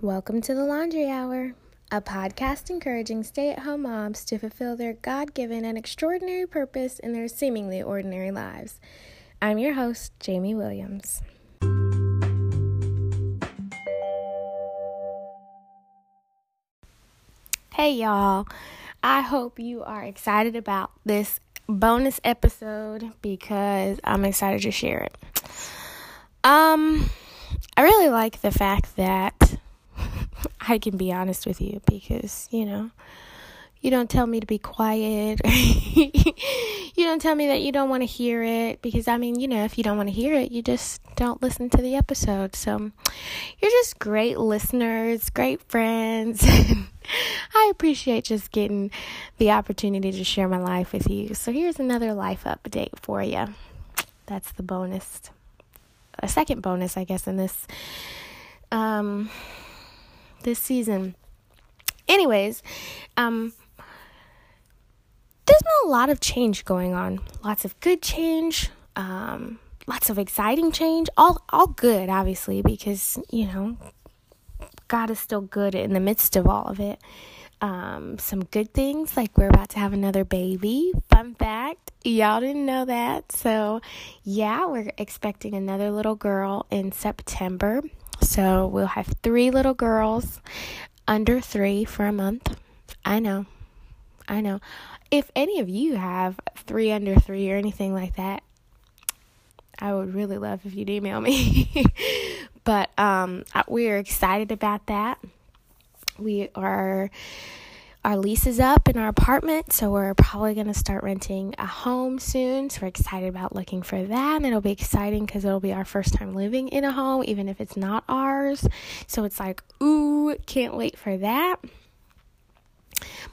Welcome to the Laundry Hour, a podcast encouraging stay at home moms to fulfill their God given and extraordinary purpose in their seemingly ordinary lives. I'm your host, Jamie Williams. Hey, y'all. I hope you are excited about this bonus episode because I'm excited to share it. Um, I really like the fact that I can be honest with you because, you know, you don't tell me to be quiet. you don't tell me that you don't want to hear it because I mean, you know, if you don't want to hear it, you just don't listen to the episode. So, you're just great listeners, great friends. I appreciate just getting the opportunity to share my life with you. So, here's another life update for you. That's the bonus. A second bonus, I guess, in this um this season. Anyways, um there's been a lot of change going on. Lots of good change, um, lots of exciting change. All all good, obviously, because you know God is still good in the midst of all of it. Um, some good things like we're about to have another baby. Fun fact, y'all didn't know that. So, yeah, we're expecting another little girl in September. So, we'll have three little girls under three for a month. I know. I know if any of you have three under three or anything like that, I would really love if you'd email me. but um, we are excited about that. We are our lease is up in our apartment, so we're probably going to start renting a home soon. So we're excited about looking for that. And it'll be exciting because it'll be our first time living in a home, even if it's not ours. So it's like, ooh, can't wait for that.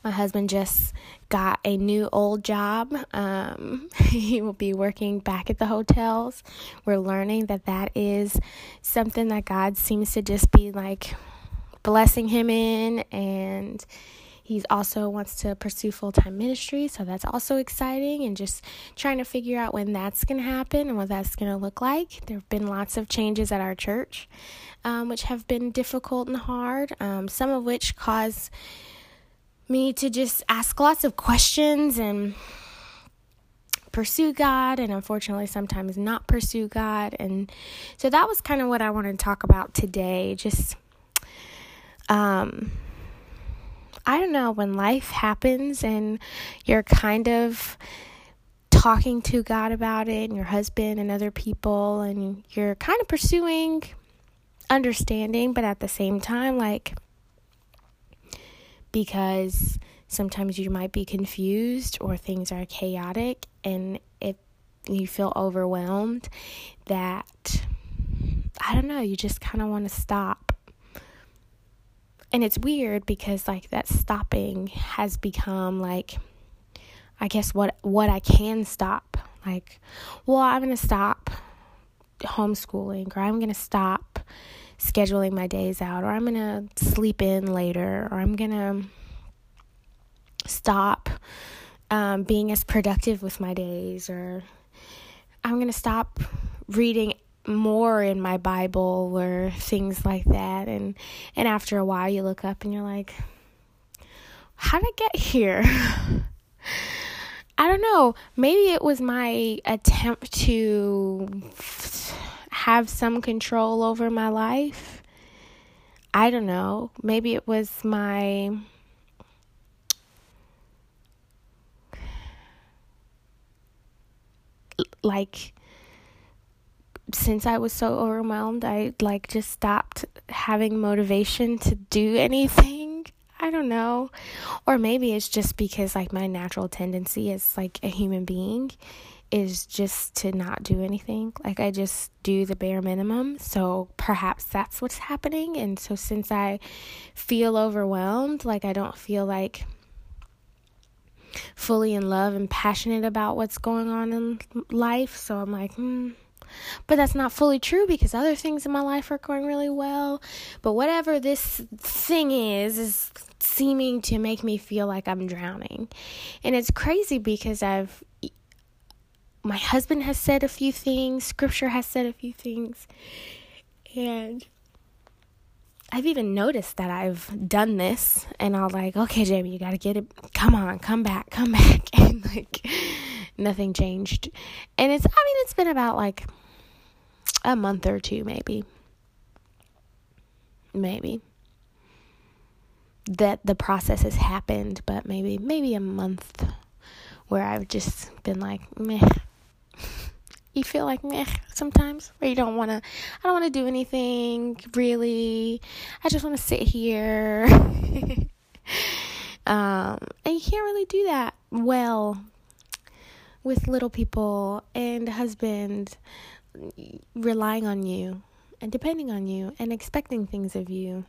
My husband just got a new old job. Um, he will be working back at the hotels. We're learning that that is something that God seems to just be like blessing him in and He also wants to pursue full time ministry, so that's also exciting and just trying to figure out when that's going to happen and what that's going to look like. There have been lots of changes at our church, um, which have been difficult and hard, um, some of which cause me to just ask lots of questions and pursue God and unfortunately sometimes not pursue God. And so that was kind of what I wanted to talk about today. Just, um, I don't know, when life happens and you're kind of talking to God about it and your husband and other people and you're kind of pursuing understanding, but at the same time, like, because sometimes you might be confused or things are chaotic and if you feel overwhelmed that I don't know, you just kind of want to stop. And it's weird because like that stopping has become like I guess what what I can stop. Like, well, I'm going to stop homeschooling or I'm going to stop scheduling my days out, or I'm going to sleep in later, or I'm going to stop um, being as productive with my days, or I'm going to stop reading more in my Bible or things like that. And, and after a while, you look up and you're like, how did I get here? I don't know. Maybe it was my attempt to have some control over my life. I don't know. Maybe it was my like since I was so overwhelmed, I like just stopped having motivation to do anything. I don't know. Or maybe it's just because like my natural tendency as like a human being is just to not do anything. Like I just do the bare minimum. So perhaps that's what's happening. And so since I feel overwhelmed, like I don't feel like fully in love and passionate about what's going on in life. So I'm like, hmm. But that's not fully true because other things in my life are going really well. But whatever this thing is, is seeming to make me feel like I'm drowning. And it's crazy because I've my husband has said a few things, scripture has said a few things, and I've even noticed that I've done this and I'll like, okay, Jamie, you gotta get it. Come on, come back, come back. And like, nothing changed. And it's, I mean, it's been about like a month or two, maybe. Maybe. That the process has happened, but maybe, maybe a month where I've just been like, meh you feel like meh sometimes where you don't want to i don't want to do anything really i just want to sit here um, and you can't really do that well with little people and husband relying on you and depending on you and expecting things of you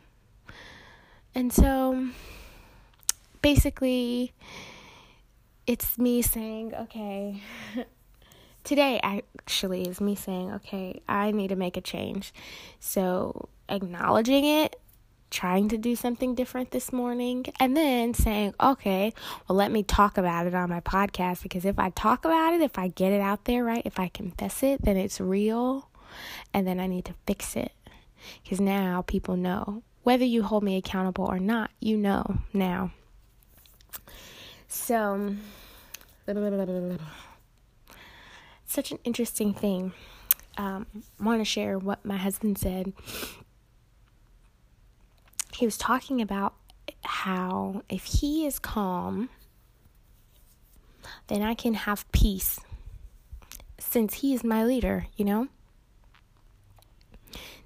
and so basically it's me saying okay today actually is me saying, okay, I need to make a change. So acknowledging it, trying to do something different this morning, and then saying, okay, well, let me talk about it on my podcast because if I talk about it, if I get it out there, right, if I confess it, then it's real, and then I need to fix it because now people know. Whether you hold me accountable or not, you know now. So, such an interesting thing. Um, want to share what my husband said. He was talking about how if he is calm, then I can have peace since he is my leader, you know?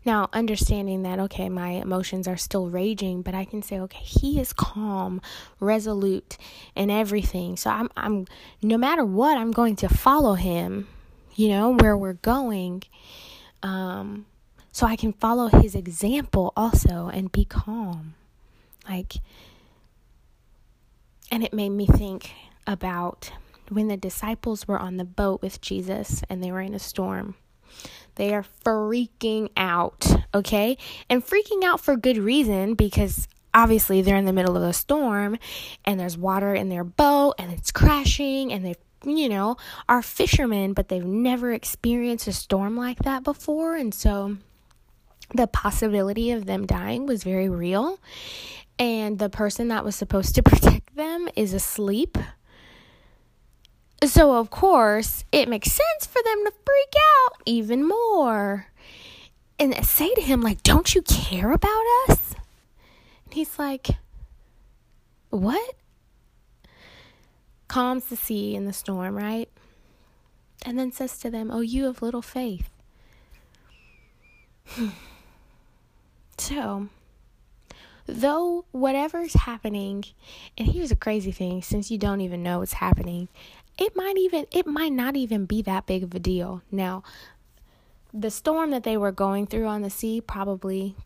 Now, understanding that, okay, my emotions are still raging, but I can say, okay, he is calm, resolute, and everything. So I'm, I'm, no matter what, I'm going to follow him, you know, where we're going. Um, so I can follow his example also and be calm. Like, and it made me think about when the disciples were on the boat with Jesus and they were in a storm. They are freaking out, okay? And freaking out for good reason because obviously they're in the middle of a storm and there's water in their boat and it's crashing and they you know, are fishermen, but they've never experienced a storm like that before. And so the possibility of them dying was very real. And the person that was supposed to protect them is asleep. So, of course, it makes sense for them to freak out even more and say to him, like, don't you care about us? And he's like, what? Calms the sea in the storm, right? And then says to them, Oh, you of little faith. so, though whatever's happening, and here's a crazy thing since you don't even know what's happening, it might even it might not even be that big of a deal. Now, the storm that they were going through on the sea probably,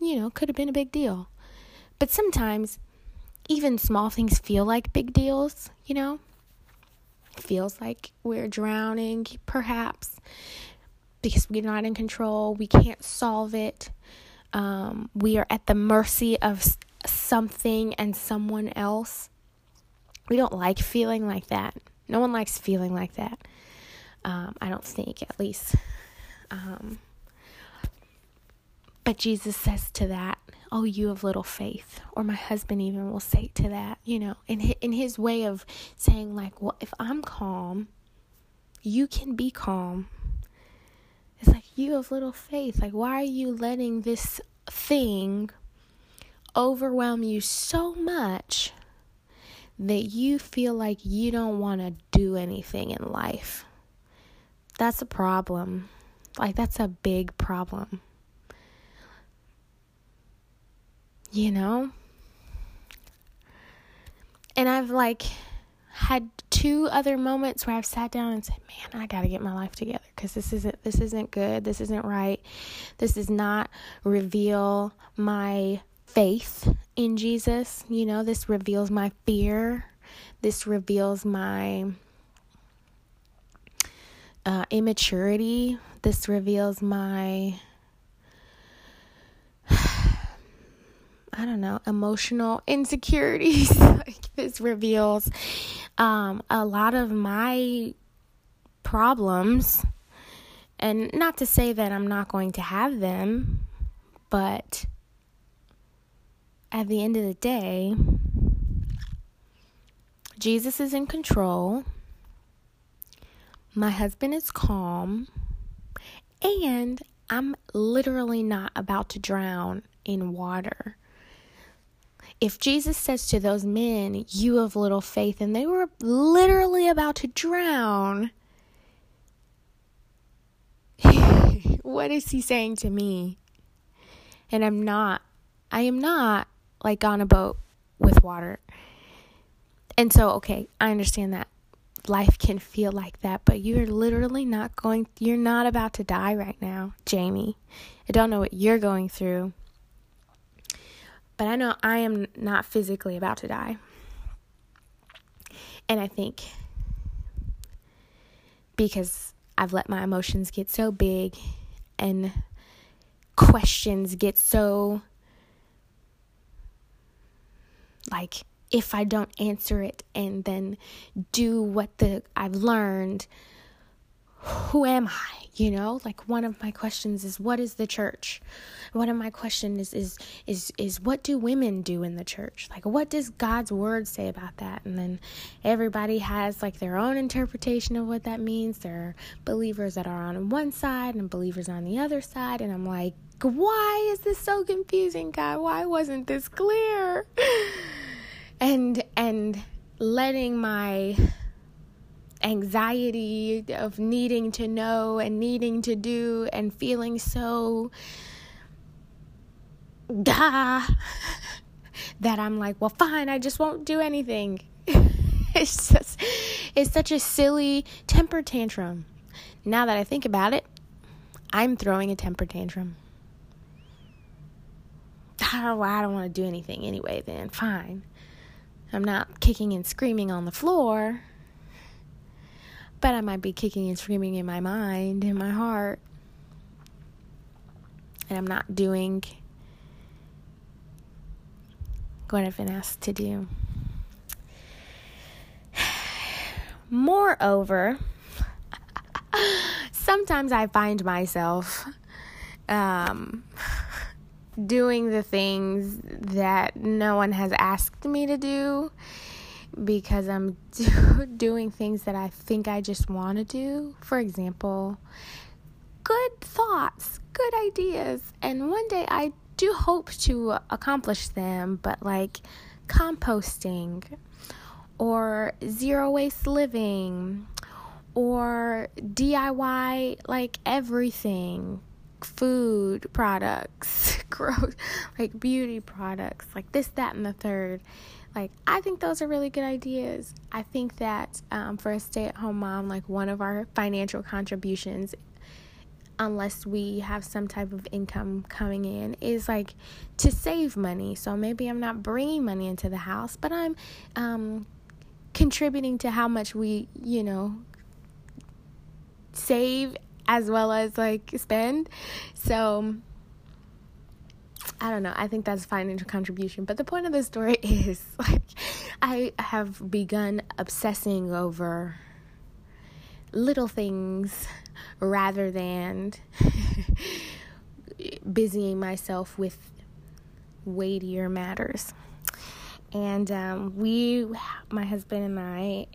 you know, could have been a big deal. But sometimes even small things feel like big deals, you know? feels like we're drowning, perhaps, because we're not in control. We can't solve it. Um, we are at the mercy of something and someone else. We don't like feeling like that. No one likes feeling like that. Um, I don't think, at least. Um, but Jesus says to that, "Oh, you have little faith," or my husband even will say to that, you know, in his, in his way of saying, like, "Well, if I'm calm, you can be calm." It's like you have little faith. Like, why are you letting this thing overwhelm you so much that you feel like you don't want to do anything in life. That's a problem. Like, that's a big problem. You know? And I've like had two other moments where I've sat down and said, "Man, I got to get my life together because this isn't this isn't good. This isn't right. This does not reveal my faith in Jesus. You know, this reveals my fear. This reveals my uh, immaturity. This reveals my, I don't know, emotional insecurities. like this reveals um, a lot of my problems. And not to say that I'm not going to have them, but at the end of the day, Jesus is in control. My husband is calm. And I'm literally not about to drown in water. If Jesus says to those men, You have little faith, and they were literally about to drown, what is he saying to me? And I'm not, I am not like on a boat with water. And so, okay, I understand that life can feel like that, but you're literally not going, you're not about to die right now, Jamie. I don't know what you're going through, but I know I am not physically about to die. And I think because I've let my emotions get so big and questions get so like if I don't answer it and then do what the I've learned, who am I? You know, like one of my questions is what is the church? One of my questions is is is is what do women do in the church? Like what does God's word say about that? And then everybody has like their own interpretation of what that means. There are believers that are on one side and believers on the other side and I'm like, "Why is this so confusing, God? Why wasn't this clear?" and and letting my anxiety of needing to know and needing to do and feeling so da that I'm like, well, fine, I just won't do anything. it's just, it's such a silly temper tantrum. Now that I think about it, I'm throwing a temper tantrum. I don't, I don't want to do anything anyway, then fine. I'm not kicking and screaming on the floor, but I might be kicking and screaming in my mind, in my heart. And I'm not doing what I've been asked to do. Moreover, sometimes I find myself um, doing the things that no one has asked me to do because I'm do- doing things that I think I just want to do. For example, good thoughts, good ideas, and one day I do hope to accomplish them, but like composting or zero waste living or DIY like everything food products, gross, like beauty products, like this, that, and the third. Like, I think those are really good ideas. I think that um, for a stay at home mom, like one of our financial contributions, unless we have some type of income coming in, is like to save money. So maybe I'm not bringing money into the house, but I'm um, contributing to how much we, you know, save as well as like spend. So I don't know. I think that's financial contribution. But the point of the story is like I have begun obsessing over little things rather than busying myself with weightier matters. And um, we, my husband and I,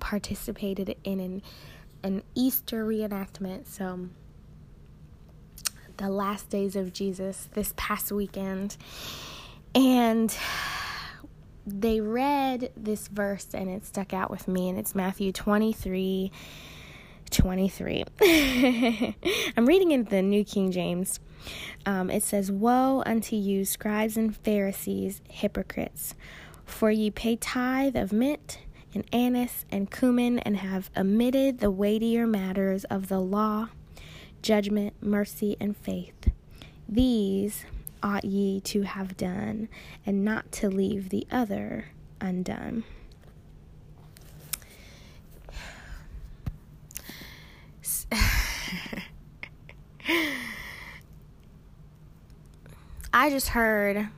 participated in an an Easter reenactment. So, the last days of Jesus this past weekend. And they read this verse and it stuck out with me, and it's Matthew 23 23. I'm reading in the New King James. Um, it says, Woe unto you, scribes and Pharisees, hypocrites, for ye pay tithe of mint and anise and cumin and have omitted the weightier matters of the law, judgment, mercy, and faith. These ought ye to have done, and not to leave the other undone. I just heard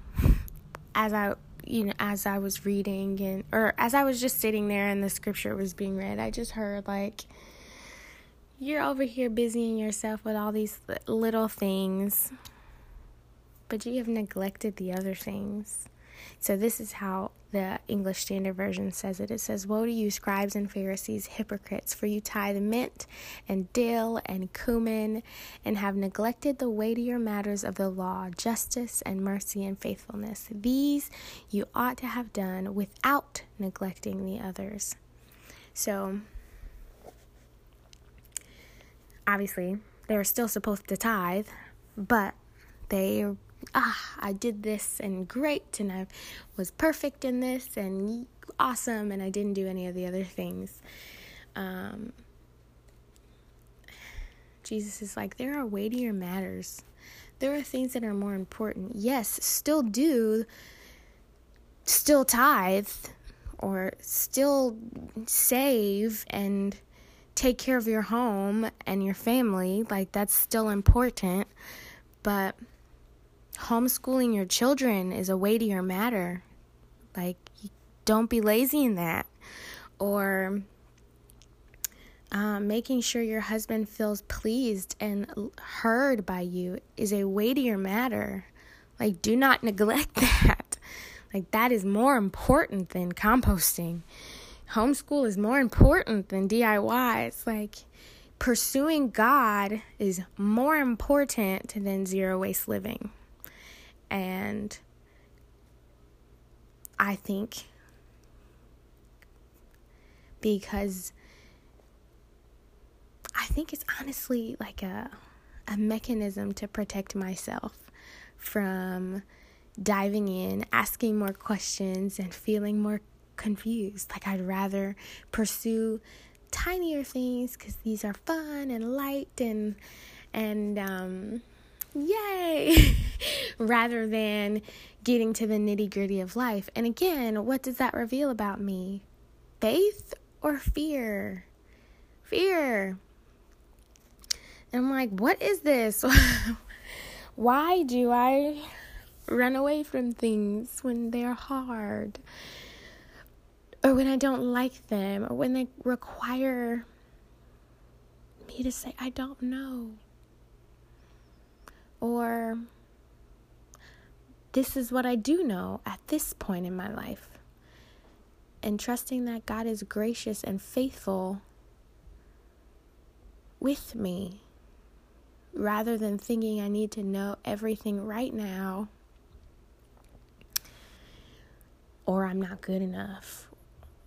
as I you know, as I was reading and or as I was just sitting there and the scripture was being read, I just heard like you're over here busying yourself with all these little things, but you have neglected the other things. So, this is how the English Standard Version says it. It says, Woe to you, scribes and Pharisees, hypocrites, for you tithe mint and dill and cumin, and have neglected the weightier matters of the law, justice and mercy and faithfulness. These you ought to have done without neglecting the others. So, obviously, they were still supposed to tithe, but they ah, I did this and great, and I was perfect in this and awesome, and I didn't do any of the other things. Um, Jesus is like, there are weightier matters. There are things that are more important. Yes, still do, still tithe, or still save and take care of your home and your family. Like, that's still important. But homeschooling your children is a weightier matter. Like, don't be lazy in that. Or um, making sure your husband feels pleased and heard by you is a weightier matter. Like, do not neglect that. Like, that is more important than composting. Homeschool is more important than DIY. It's like pursuing God is more important than zero waste living. And I think because I think it's honestly like a a mechanism to protect myself from diving in, asking more questions and feeling more confused. Like I'd rather pursue tinier things cuz these are fun and light and and um yay, rather than getting to the nitty gritty of life. And again, what does that reveal about me? Faith or fear? Fear. And I'm like, what is this? Why do I run away from things when they're hard? Or when I don't like them? Or when they require me to say, I don't know? Or this is what I do know at this point in my life. And trusting that God is gracious and faithful with me rather than thinking I need to know everything right now or I'm not good enough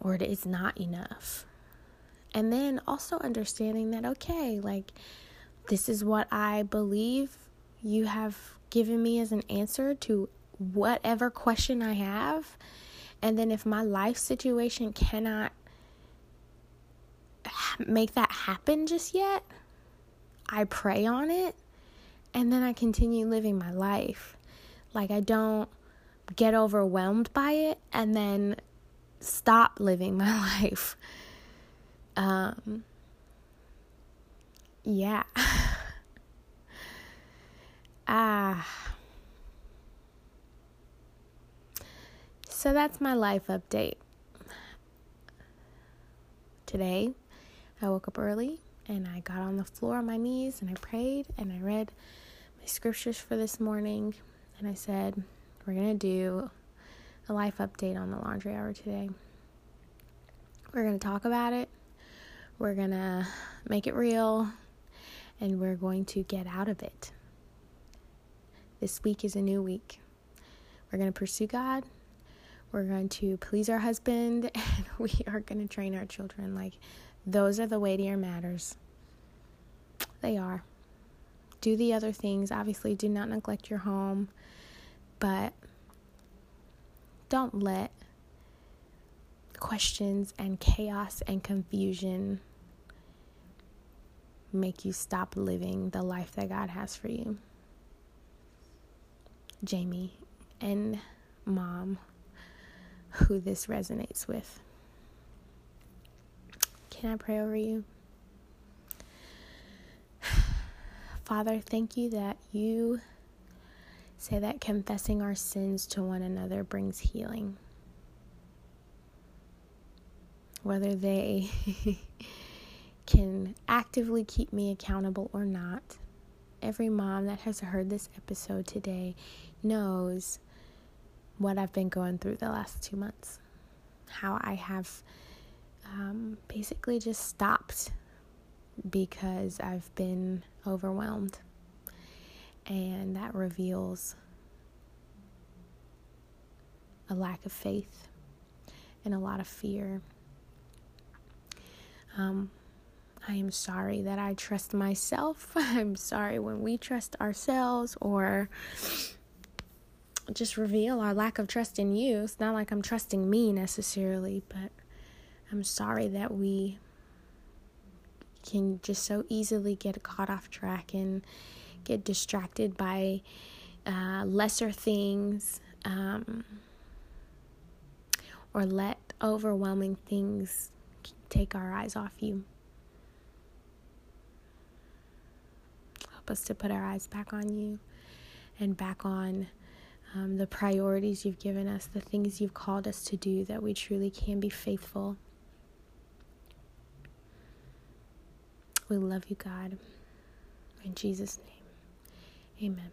or it's not enough. And then also understanding that, okay, like this is what I believe you have given me as an answer to whatever question I have. And then if my life situation cannot make that happen just yet, I pray on it and then I continue living my life. Like I don't get overwhelmed by it and then stop living my life. Um yeah. Ah. So that's my life update. Today, I woke up early and I got on the floor on my knees and I prayed and I read my scriptures for this morning and I said, We're going to do a life update on the laundry hour today. We're going to talk about it, we're going to make it real, and we're going to get out of it. This week is a new week. We're going to pursue God. We're going to please our husband and we are going to train our children. Like, those are the weightier matters. They are. Do the other things. Obviously, do not neglect your home, but don't let questions and chaos and confusion make you stop living the life that God has for you. Jamie and mom who this resonates with. Can I pray over you? Father, thank you that you say that confessing our sins to one another brings healing. Whether they can actively keep me accountable or not, every mom that has heard this episode today knows what I've been going through the last two months. How I have um, basically just stopped because I've been overwhelmed. And that reveals a lack of faith and a lot of fear. Um, I am sorry that I trust myself. I'm sorry when we trust ourselves or just reveal our lack of trust in you. It's not like I'm trusting me necessarily, but I'm sorry that we can just so easily get caught off track and get distracted by uh, lesser things um, or let overwhelming things take our eyes off you. Help us to put our eyes back on you and back on um, the priorities you've given us, the things you've called us to do, that we truly can be faithful. We love you, God. In Jesus' name, amen.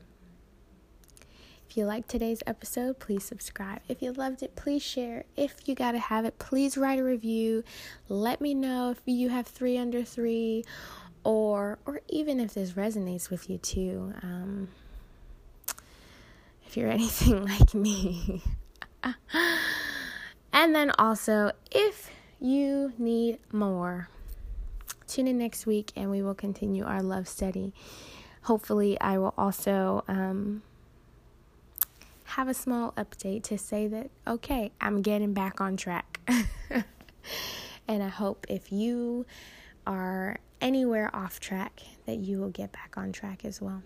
If you liked today's episode, please subscribe. If you loved it, please share. If you gotta have it, please write a review. Let me know if you have three under three, or or even if this resonates with you too. Um, if you're anything like me. and then also, if you need more, tune in next week and we will continue our love study. Hopefully, I will also um, have a small update to say that, okay, I'm getting back on track. and I hope if you are anywhere off track, that you will get back on track as well.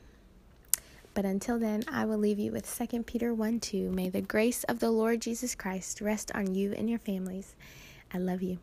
But until then, I will leave you with 2 Peter 1 2. May the grace of the Lord Jesus Christ rest on you and your families. I love you.